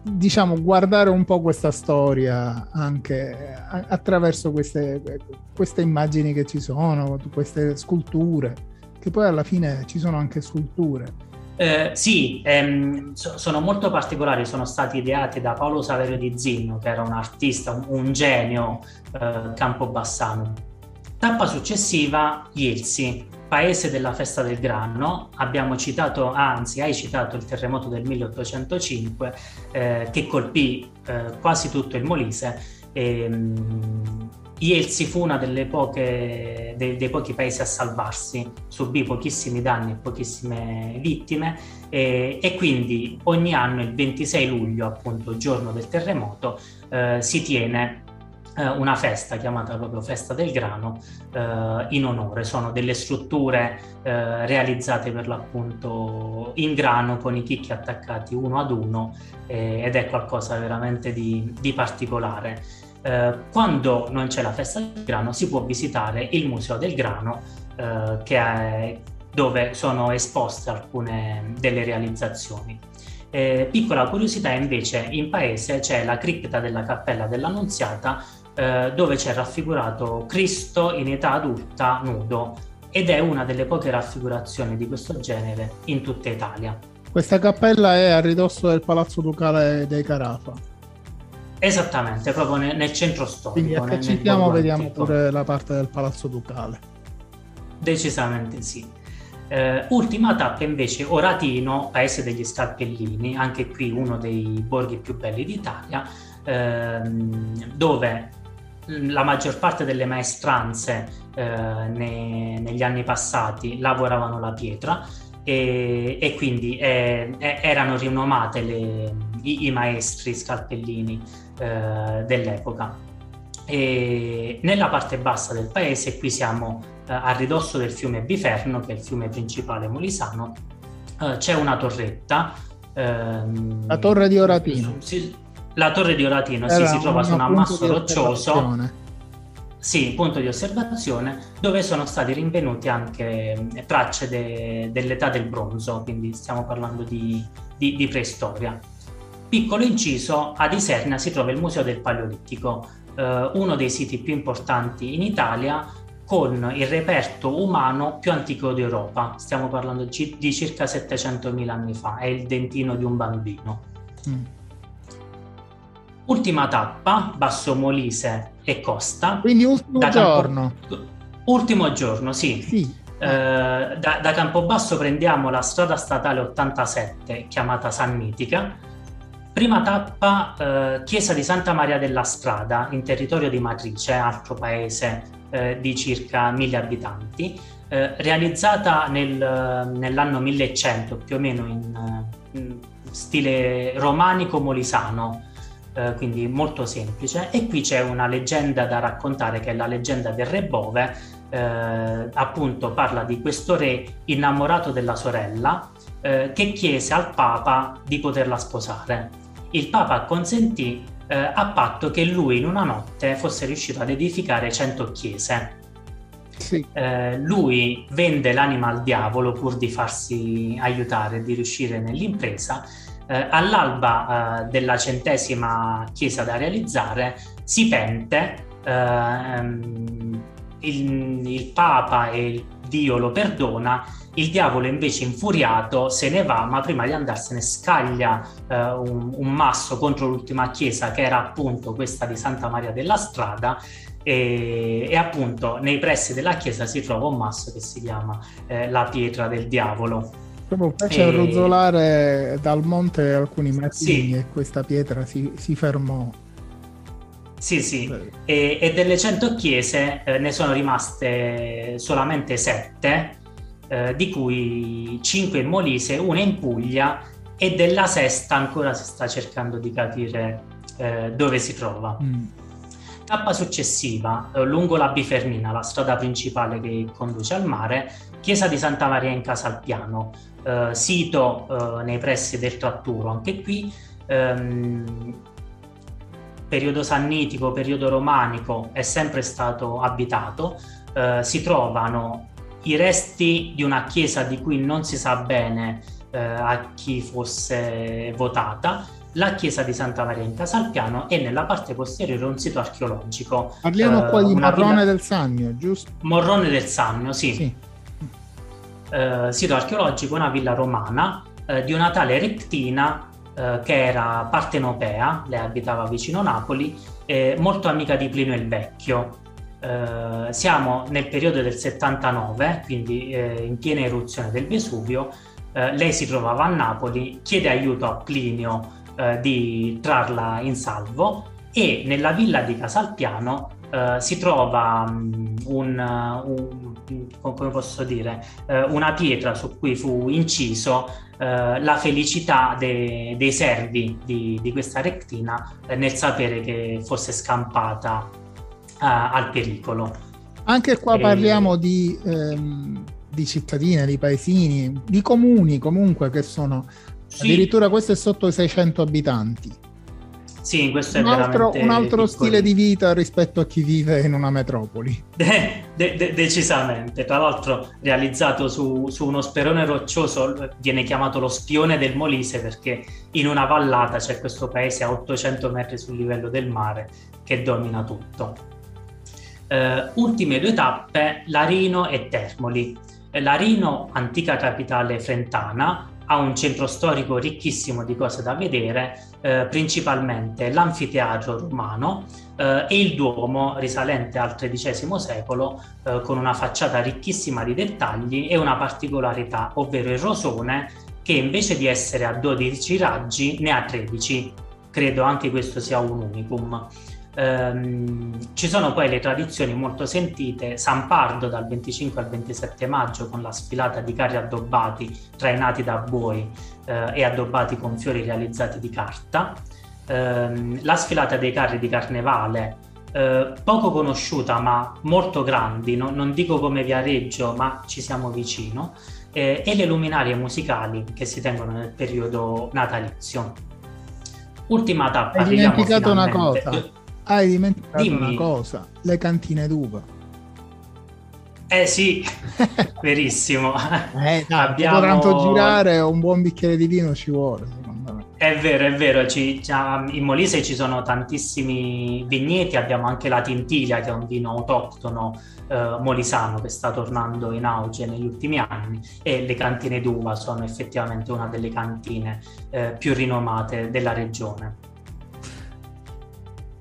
diciamo, guardare un po' questa storia anche attraverso queste, queste immagini che ci sono, queste sculture che poi alla fine ci sono anche sculture. Eh, sì, ehm, so, sono molto particolari, sono stati ideati da Paolo Saverio di Zinno, che era un artista, un, un genio eh, campobassano. Tappa successiva, Ielsi, paese della festa del grano. Abbiamo citato, anzi hai citato il terremoto del 1805 eh, che colpì eh, quasi tutto il Molise. E, ehm, Ielsi fu uno dei, dei, pochi paesi a salvarsi, subì pochissimi danni e pochissime vittime e, e, quindi ogni anno il 26 luglio, appunto giorno del terremoto, eh, si tiene una festa chiamata proprio Festa del Grano eh, in onore. Sono delle strutture eh, realizzate per l'appunto in grano con i chicchi attaccati uno ad uno ed è qualcosa veramente di, di particolare. Eh, quando non c'è la festa del grano si può visitare il Museo del Grano eh, è, dove sono esposte alcune delle realizzazioni. Eh, piccola curiosità invece in paese c'è la cripta della Cappella dell'Annunziata eh, dove c'è raffigurato Cristo in età adulta nudo ed è una delle poche raffigurazioni di questo genere in tutta Italia. Questa cappella è a ridosso del Palazzo Ducale dei Carafa. Esattamente, proprio nel, nel centro storico. Quindi accettiamo, vediamo pure la parte del Palazzo Ducale. Decisamente sì. Eh, ultima tappa invece Oratino, paese degli Scalpellini, anche qui uno dei borghi più belli d'Italia, ehm, dove la maggior parte delle maestranze eh, ne, negli anni passati lavoravano la pietra e, e quindi eh, erano rinomate le, i, i, maestri scalpellini eh, dell'epoca. E nella parte bassa del paese, qui siamo eh, a ridosso del fiume Biferno, che è il fiume principale molisano, eh, c'è una torretta. Ehm, la torre di Oratino. Si, la torre di Oratino sì, si trova su un ammasso roccioso. Sì, punto di osservazione, dove sono stati rinvenuti anche eh, tracce de, dell'età del bronzo, quindi stiamo parlando di, di, di preistoria. Piccolo inciso, ad Isernia si trova il Museo del Paleolitico, eh, uno dei siti più importanti in Italia con il reperto umano più antico d'Europa. Stiamo parlando di circa 700.000 anni fa, è il dentino di un bambino. Mm. Ultima tappa, Basso Molise e Costa. Quindi ultimo giorno. Campo... Ultimo giorno, sì. sì. Eh, da, da, Campobasso prendiamo la strada statale 87 chiamata Sannitica. Prima tappa eh, chiesa di Santa Maria della Strada in territorio di Matrice, altro paese eh, di circa mille abitanti, eh, realizzata nel, nell'anno 1100 più o meno in, in stile romanico molisano eh, quindi molto semplice. E qui c'è una leggenda da raccontare che è la leggenda del Re Bove, eh, appunto parla di questo re innamorato della sorella eh, che chiese al Papa di poterla sposare. Il Papa consentì eh, a patto che lui in una notte fosse riuscito ad edificare 100 chiese. Sì. Eh, lui vende l'anima al diavolo pur di farsi aiutare, di riuscire nell'impresa eh, all'alba eh, della centesima chiesa da realizzare si pente, ehm, il, il Papa e Dio lo perdona, il diavolo invece infuriato se ne va, ma prima di andarsene scaglia eh, un, un, masso contro l'ultima chiesa che era appunto questa di Santa Maria della Strada e, e appunto nei pressi della chiesa si trova un masso che si chiama eh, la pietra del diavolo. Proprio fece e... rozzolare dal monte alcuni mattini sì. e questa pietra si, si fermò. Sì, sì, e, e, delle 100 chiese eh, ne sono rimaste solamente 7, eh, di cui 5 in Molise, una in Puglia e della sesta ancora si sta cercando di capire eh, dove si trova. Mm. Tappa successiva, eh, lungo la Bifernina, la strada principale che conduce al mare, chiesa di Santa Maria in Casalpiano, eh, sito eh, nei pressi del Tratturo, anche qui ehm, periodo sannitico, periodo romanico è sempre stato abitato, eh, si trovano i resti di una chiesa di cui non si sa bene eh, a chi fosse votata, la chiesa di Santa Maria in Casalpiano e nella parte posteriore un sito archeologico. Parliamo qua di Morrone villa... del Sannio, giusto? Morrone del Sannio, sì. sì eh, sito archeologico una villa romana eh, di una tale Rectina eh, che era partenopea, lei abitava vicino Napoli, molto amica di Plinio il Vecchio. Eh, siamo nel periodo del 79, quindi eh, in piena eruzione del Vesuvio. lei si trovava a Napoli, chiede aiuto a Plinio di trarla in salvo e nella villa di Casalpiano si trova um, un, un, come posso dire, uh, una pietra su cui fu inciso uh, la felicità de, dei servi di, di questa rectina nel sapere che fosse scampata al pericolo. Anche qua parliamo di, ehm, di cittadine, di paesini, di comuni comunque che sono sì. addirittura questo è sotto i 600 abitanti. Sì, questo è un altro, un altro stile di vita rispetto a chi vive in una metropoli. De, de, de, decisamente. Tra l'altro, realizzato su, su, uno sperone roccioso, viene chiamato lo spione del Molise perché in una vallata c'è questo paese a 800 metri sul livello del mare che domina tutto. Uh, ultime due tappe, Larino e Termoli. Larino, antica capitale frentana, ha un centro storico ricchissimo di cose da vedere, eh, principalmente l'anfiteatro romano eh, e il Duomo risalente al XIII secolo eh, con una facciata ricchissima di dettagli e una particolarità, ovvero il rosone che invece di essere a 12 raggi ne ha 13. Credo anche questo sia un unicum. Um, ci sono poi le tradizioni molto sentite, San Pardo dal 25 al 27 maggio con la sfilata di carri addobbati trainati da buoi uh, e addobbati con fiori realizzati di carta, um, la sfilata dei carri di carnevale uh, poco conosciuta ma molto grandi, no? non dico come Viareggio ma ci siamo vicino, eh, e le luminarie musicali che si tengono nel periodo natalizio. Ultima tappa. Hai dimenticato una cosa hai dimenticato Dimmi. una cosa, le cantine d'uva. Eh sì, *laughs* verissimo. eh, dai, Abbiamo... tanto girare un buon bicchiere di vino ci vuole, secondo me. È vero, è vero. Ci, in Molise ci sono tantissimi vigneti, abbiamo anche la Tintilia, che è un vino autoctono eh, molisano che sta tornando in auge negli ultimi anni, e le cantine d'uva sono effettivamente una delle cantine eh, più rinomate della regione.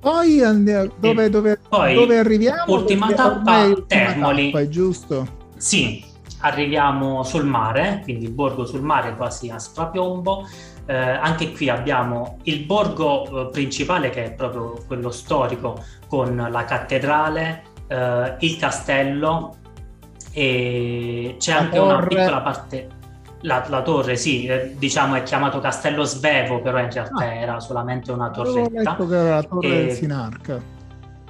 Poi andiamo, dove, dove, Poi, dove arriviamo? Ultima tappa, Termoli. Tappa, è giusto? Sì, arriviamo sul mare, quindi il borgo sul mare quasi a strapiombo. Eh, anche qui abbiamo il borgo eh, principale che è proprio quello storico con la cattedrale, eh, il castello e c'è la anche torre. una piccola parte la, la, torre, sì, eh, diciamo è chiamato Castello Svevo, però in realtà ah, era solamente una torretta. Detto che era la torre e... del Sinarca.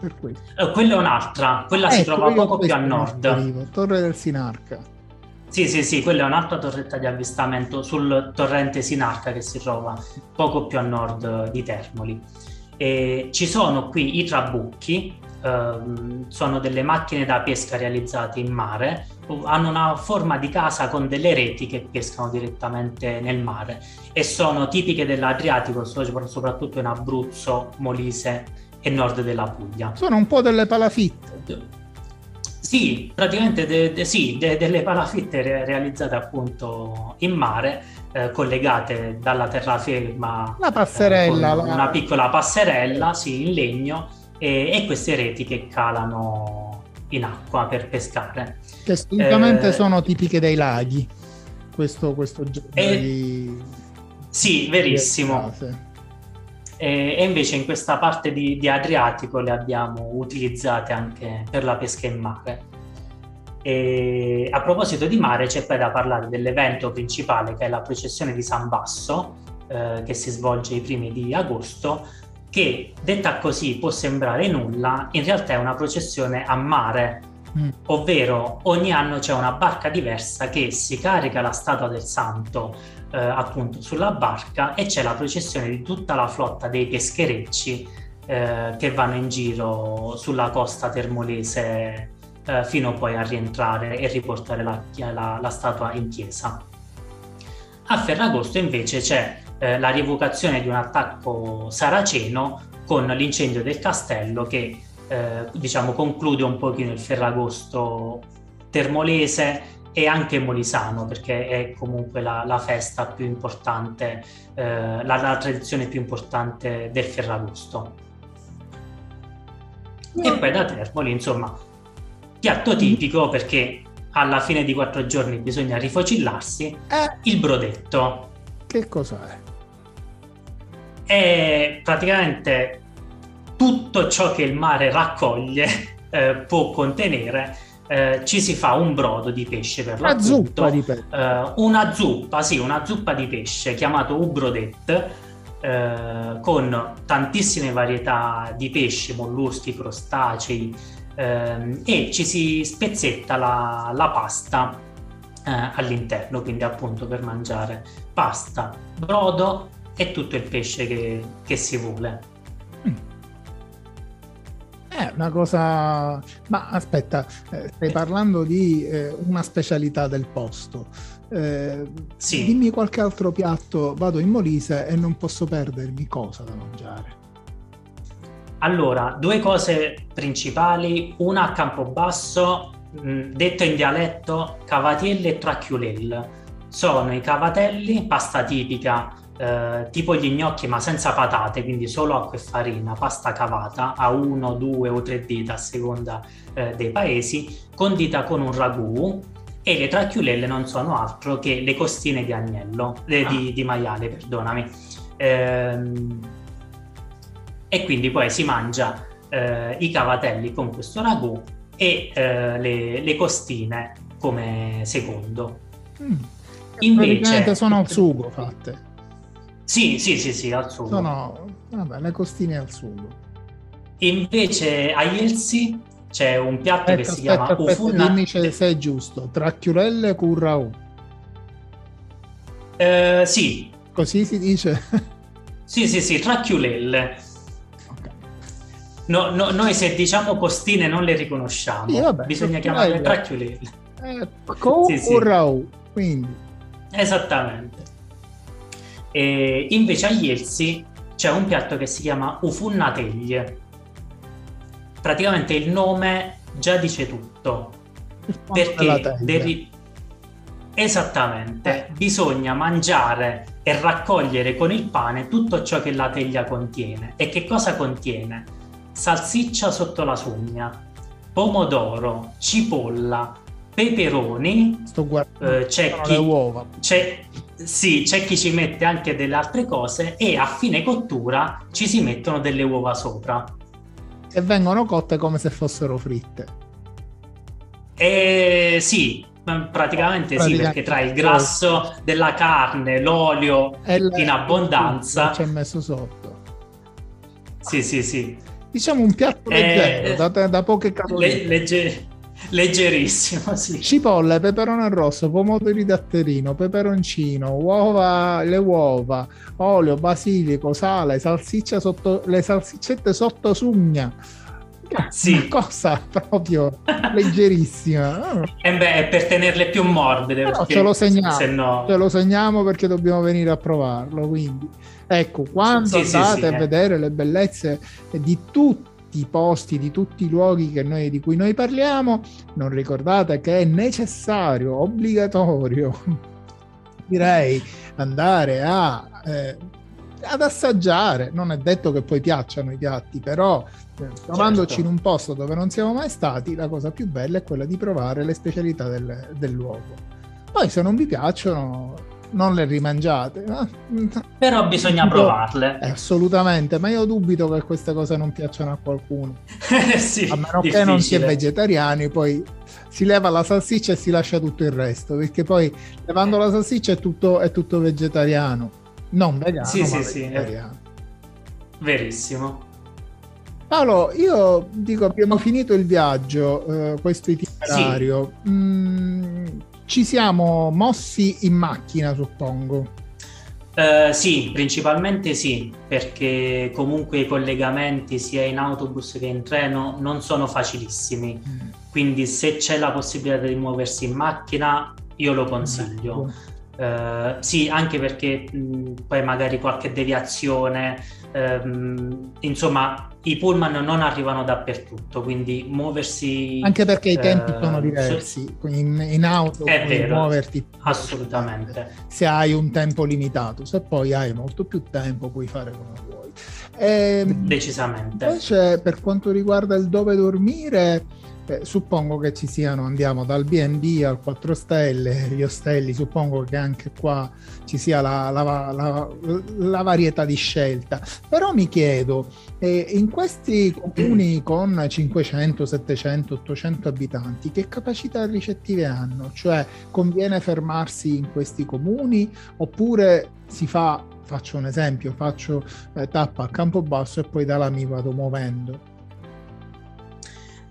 Per questo. Eh, quella è un'altra, quella ecco, si trova poco più a nord. Arrivo, torre del Sinarca. Sì, sì, sì, quella è un'altra torretta di avvistamento sul torrente Sinarca che si trova poco più a nord di Termoli. E ci sono qui i trabucchi, ehm, sono delle macchine da pesca realizzate in mare, hanno una forma di casa con delle reti che pescano direttamente nel mare e sono tipiche dell'Adriatico, soprattutto in Abruzzo, Molise e nord della Puglia. Sono un po' delle palafitte. Sì, praticamente de, de, sì, de, delle palafitte re, realizzate appunto in mare, eh, collegate dalla terraferma. La passerella. Eh, una piccola passerella, sì, in legno, e, e queste reti che calano in acqua per pescare. Che storicamente eh, sono tipiche dei laghi, questo, questo genere eh, di... Sì, verissimo. E, e, invece in questa parte di, di, Adriatico le abbiamo utilizzate anche per la pesca in mare. E a proposito di mare c'è poi da parlare dell'evento principale che è la processione di San Basso, eh, che si svolge i primi di agosto, che detta così può sembrare nulla, in realtà è una processione a mare, mm. ovvero ogni anno c'è una barca diversa che si carica la statua del santo eh, appunto sulla barca e c'è la processione di tutta la flotta dei pescherecci eh, che vanno in giro sulla costa termolese eh, fino poi a rientrare e riportare la, la, la statua in chiesa. A Ferragosto invece c'è eh, la rievocazione di un attacco saraceno con l'incendio del castello che eh, diciamo conclude un pochino il Ferragosto termolese e anche molisano perché è comunque la, la festa più importante, eh, la, la, tradizione più importante del Ferragosto. E poi da Termoli, insomma, piatto tipico perché alla fine di quattro giorni bisogna rifocillarsi, eh. il brodetto. Che cos'è? È praticamente tutto ciò che il mare raccoglie *laughs* eh, può contenere. Eh, ci si fa un brodo di pesce per una zuppa di pesce. Eh, una zuppa, sì, una zuppa di pesce chiamato ubrodet eh, con tantissime varietà di pesci, molluschi, crostacei ehm, e ci si spezzetta la, la pasta eh, all'interno, quindi appunto per mangiare pasta, brodo e tutto il pesce che, che si vuole. Mm. È una cosa... Ma aspetta, eh, stai parlando di eh, una specialità del posto. Eh, sì. Dimmi qualche altro piatto, vado in Molise e non posso perdermi cosa da mangiare. Allora, due cose principali, una a Campobasso, mh, mm, detto in dialetto cavatielle e tracchiulelle. Sono i cavatelli, pasta tipica eh, tipo gli gnocchi ma senza patate, quindi solo acqua e farina, pasta cavata a 1, 2 o 3 dita a seconda eh, dei paesi, condita con un ragù e le tracchiulelle non sono altro che le costine di agnello, eh, di, ah. di, maiale, perdonami. Ehm, e quindi poi si mangia eh, i cavatelli con questo ragù e eh, le, le, costine come secondo. Mm. Invece sono al sugo fatte. Sì, sì, sì, sì, al sugo. Sono, vabbè, le costine al sugo. Invece a Ielsi c'è un piatto aspetta, che si aspetta, chiama aspetta, Ufuna... Dimmi se sei giusto, tracchiulelle con raù. Eh, sì. Così si dice? sì, sì, sì, tracchiulelle. No, no, noi se diciamo costine non le riconosciamo, sì, vabbè, bisogna chiamarle tracchiulelle. Eh, con sì, sì. raù, quindi. Esattamente. E invece a Ielsi c'è un piatto che si chiama ufunnateglie. Praticamente il nome già dice tutto. *laughs* Perché devi... Esattamente, eh. bisogna mangiare e raccogliere con il pane tutto ciò che la teglia contiene. E che cosa contiene? Salsiccia sotto la sugna, pomodoro, cipolla, peperoni, Sto guardando eh, c'è, chi, uova. c'è, sì, c'è chi ci mette anche delle altre cose e a fine cottura ci si mettono delle uova sopra. E vengono cotte come se fossero fritte. E sì, ma praticamente sì, Praticamente perché tra il grasso della carne, l'olio in abbondanza, Ci è messo sotto. sì, sì, sì, Diciamo un piatto Eh, leggero, da, da poche Le- calorie. legge- leggerissimo, sì. Cipolle, peperone rosso, pomodori datterino, peperoncino, uova, le uova, olio, basilico, sale, salsiccia sotto, le salsiccette sotto sugna. Sì. Una cosa proprio leggerissima. E beh, è per tenerle più morbide, ce lo segniamo. se no... Ce lo segniamo perché dobbiamo venire a provarlo. Quindi, ecco, quando Sì, sì, andate sì, a eh. vedere le bellezze di tutti i posti, di tutti i luoghi che noi, di cui noi parliamo, non ricordate che è necessario, obbligatorio, *laughs* direi, andare a, eh, ad assaggiare. Non è detto che poi piacciono i piatti, però eh, trovandoci Certo. in un posto dove non siamo mai stati, la cosa più bella è quella di provare le specialità del, del luogo. Poi se non vi piacciono, non le rimangiate. ma- Però bisogna Dubito- provarle. Eh, assolutamente, ma io dubito che queste cose non piacciono a qualcuno. *laughs* sì, A meno che non si è difficile. vegetariani, poi si leva la salsiccia e si lascia tutto il resto, perché poi levando la salsiccia è tutto, è tutto vegetariano, non vegano, Sì, sì, sì, vegetariano. Verissimo. Paolo, io dico abbiamo finito il viaggio, eh, questo itinerario. Mm, ci siamo mossi in macchina, suppongo. Eh, sì, principalmente sì, perché comunque i collegamenti sia in autobus che in treno non sono facilissimi. Quindi se c'è la possibilità di muoversi in macchina, io lo consiglio. Eh, sì, anche perché mh, poi magari qualche deviazione, ehm, insomma, i pullman non arrivano dappertutto, quindi muoversi Anche perché i tempi eh, sono diversi. In, in auto È vero. muoverti assolutamente. se hai un tempo limitato, se poi hai molto più tempo puoi fare come vuoi. Ehm, Decisamente. Invece, per quanto riguarda il dove dormire, eh, suppongo che ci siano, andiamo dal BB al 4 stelle, gli ostelli, suppongo che anche qua ci sia la, la- la- la varietà di scelta. Però mi chiedo, eh, in questi comuni con 500, 700, 800 abitanti, che capacità ricettive hanno? Cioè, conviene fermarsi in questi comuni oppure si fa, faccio un esempio, faccio eh, tappa a Campobasso e poi da là mi vado muovendo.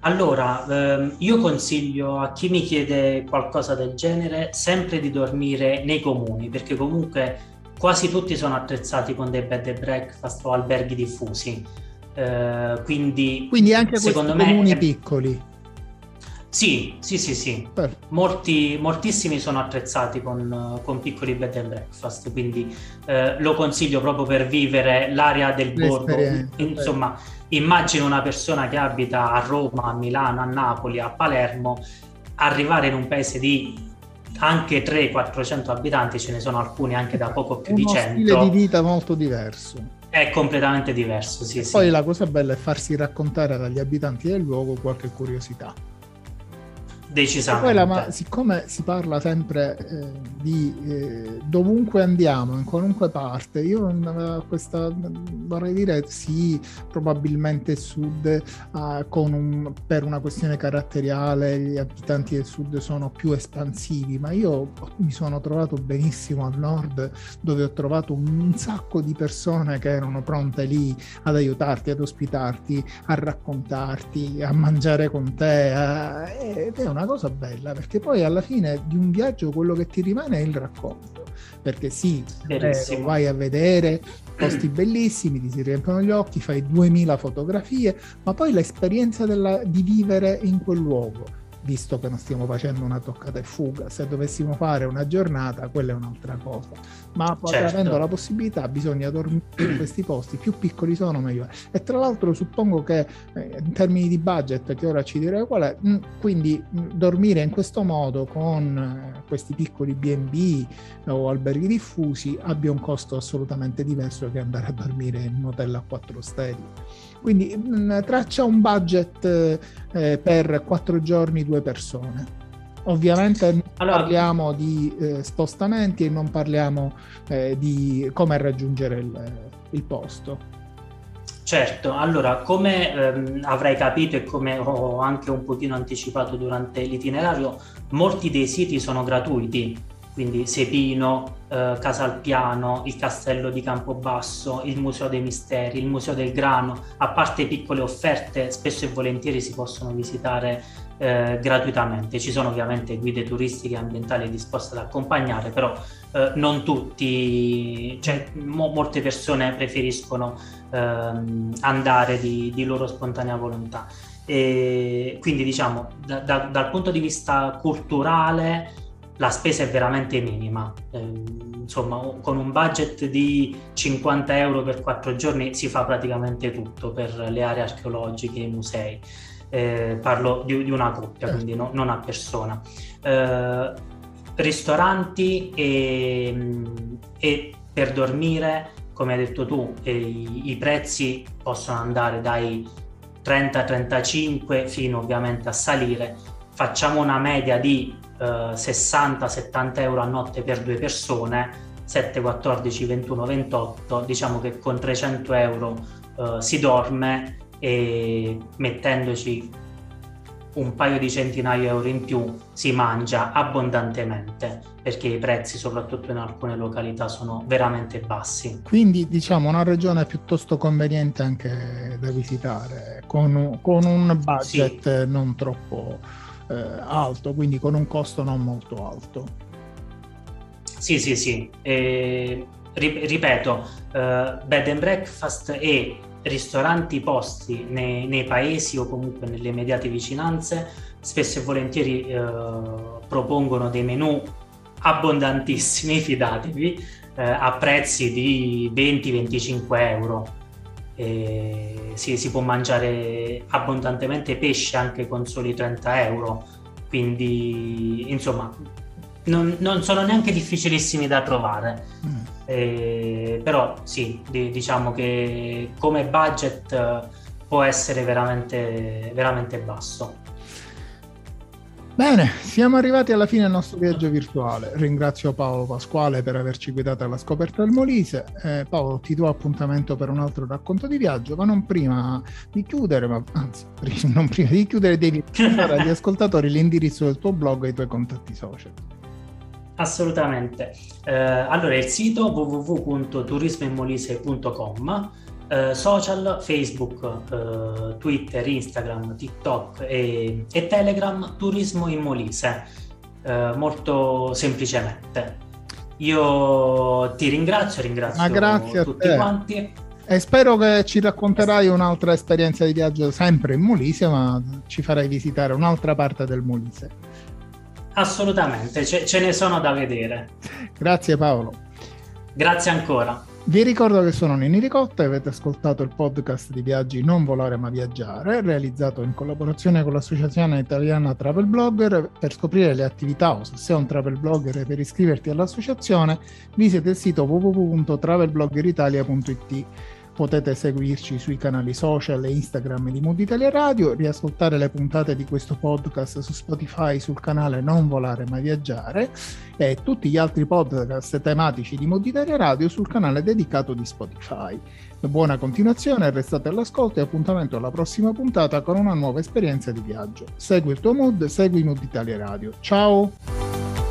Allora, ehm, io consiglio a chi mi chiede qualcosa del genere sempre di dormire nei comuni, perché comunque quasi tutti sono attrezzati con dei bed and breakfast o alberghi diffusi. Eh, quindi, Quindi anche secondo me comuni è- piccoli. Sì, sì, sì, sì. Molti, moltissimi sono attrezzati con, con piccoli bed and breakfast, quindi eh, lo consiglio proprio per vivere l'area del borgo. L'esperienza, Insomma, immagino una persona che abita a Roma, a Milano, a Napoli, a Palermo, arrivare in un paese di anche 300-400 abitanti, ce ne sono alcuni anche da poco più di uno 100, stile di vita molto diverso. è completamente diverso. Sì, sì. Poi la cosa bella è farsi raccontare dagli abitanti del luogo qualche curiosità. Decisamente. la- ma siccome si parla sempre eh, di eh, dovunque andiamo, in qualunque parte, io eh, questa vorrei dire sì, probabilmente il sud eh, un- per una questione caratteriale gli abitanti del sud sono più espansivi, ma io mi sono trovato benissimo al nord dove ho trovato un sacco di persone che erano pronte lì ad aiutarti, ad ospitarti, a raccontarti, a mangiare con te. Ed è una cosa bella perché poi alla fine di un viaggio quello che ti rimane è il racconto. Perché sì, vero, vai a vedere posti bellissimi, ti si riempiono gli occhi, fai 2000 fotografie, ma poi l'esperienza della- di vivere in quel luogo. Visto che non stiamo facendo una toccata e fuga, se dovessimo fare una giornata, quella è un'altra cosa. Ma Certo. avendo la possibilità, bisogna dormire in *clears throat* questi posti. Più piccoli sono, meglio. E tra l'altro, suppongo che eh, in termini di budget, che ora ci direi qual è, mh, quindi mh, dormire in questo modo con eh, questi piccoli BB o alberghi diffusi abbia un costo assolutamente diverso che andare a dormire in un hotel a 4 stelle. Quindi mh, traccia un budget eh, per 4 giorni, due persone. Ovviamente non allora, parliamo di eh, spostamenti e non parliamo eh, di come raggiungere il, il posto. Certo, allora come ehm, avrai capito e come ho anche un pochino anticipato durante l'itinerario, molti dei siti sono gratuiti, quindi Sepino, eh, Casalpiano, il Castello di Campobasso, il Museo dei Misteri, il Museo del Grano, a parte piccole offerte, spesso e volentieri si possono visitare eh, gratuitamente. Ci sono ovviamente guide turistiche e ambientali disposte ad accompagnare, però eh, non tutti, cioè mo- molte persone preferiscono ehm, andare di, di loro spontanea volontà. E quindi diciamo da, da, dal punto di vista culturale la spesa è veramente minima. Eh, insomma, con un budget di 50 euro per quattro giorni si fa praticamente tutto per le aree archeologiche i musei. Eh, parlo di, di, una coppia, certo. quindi no, non a persona. Eh, ristoranti e, e, per dormire, come hai detto tu, i, i prezzi possono andare dai 30-35 fino ovviamente a salire. Facciamo una media di 60-70 eh, euro a notte per due persone, 7, 14, 21, 28, diciamo che con 300 euro uh, si dorme e mettendoci un paio di centinaia di euro in più si mangia abbondantemente perché i prezzi soprattutto in alcune località sono veramente bassi. Quindi diciamo una regione piuttosto conveniente anche da visitare con, con un budget sì. non troppo eh, alto, quindi con un costo non molto alto. Sì, sì, sì. Eh, ripeto, eh, bed and breakfast e ristoranti posti nei, nei, paesi o comunque nelle immediate vicinanze spesso e volentieri eh, propongono dei menù abbondantissimi, *laughs* fidatevi, eh, a prezzi di 20-25 euro e sì, si può mangiare abbondantemente pesce anche con soli 30 euro, quindi insomma non, non sono neanche difficilissimi da trovare. Mm. Eh, però sì, di, diciamo che come budget può essere veramente, veramente basso. Bene, siamo arrivati alla fine del nostro viaggio virtuale. Ringrazio Paolo Pasquale per averci guidato alla scoperta del Molise. Eh, Paolo, ti do appuntamento per un altro racconto di viaggio, ma non prima di chiudere, ma anzi, non prima di chiudere, devi *laughs* dare agli ascoltatori l'indirizzo del tuo blog e i tuoi contatti social. Assolutamente. Eh, allora, il sito www.turismoinmolise.com eh, social, Facebook, eh, Twitter, Instagram, TikTok e, e, Telegram, Turismo in Molise, eh, molto semplicemente. Io ti ringrazio, ringrazio grazie tutti quanti. E spero che ci racconterai un'altra esperienza di viaggio sempre in Molise, ma ci farai visitare un'altra parte del Molise. Assolutamente, ce, ce ne sono da vedere. Grazie Paolo. Grazie ancora. Vi ricordo che sono Nini Ricotta e avete ascoltato il podcast di viaggi Non volare ma viaggiare, realizzato in collaborazione con l'associazione italiana Travel Blogger. Per scoprire le attività o se sei un travel blogger e per iscriverti all'associazione, visita il sito www.travelbloggeritalia.it Potete seguirci sui canali social e Instagram di Mood Italia Radio, riascoltare le puntate di questo podcast su Spotify sul canale Non Volare Ma Viaggiare e tutti gli altri podcast tematici di Mood Italia Radio sul canale dedicato di Spotify. Buona continuazione, restate all'ascolto e appuntamento alla prossima puntata con una nuova esperienza di viaggio. Segui il tuo mood, segui Mood Italia Radio. Ciao!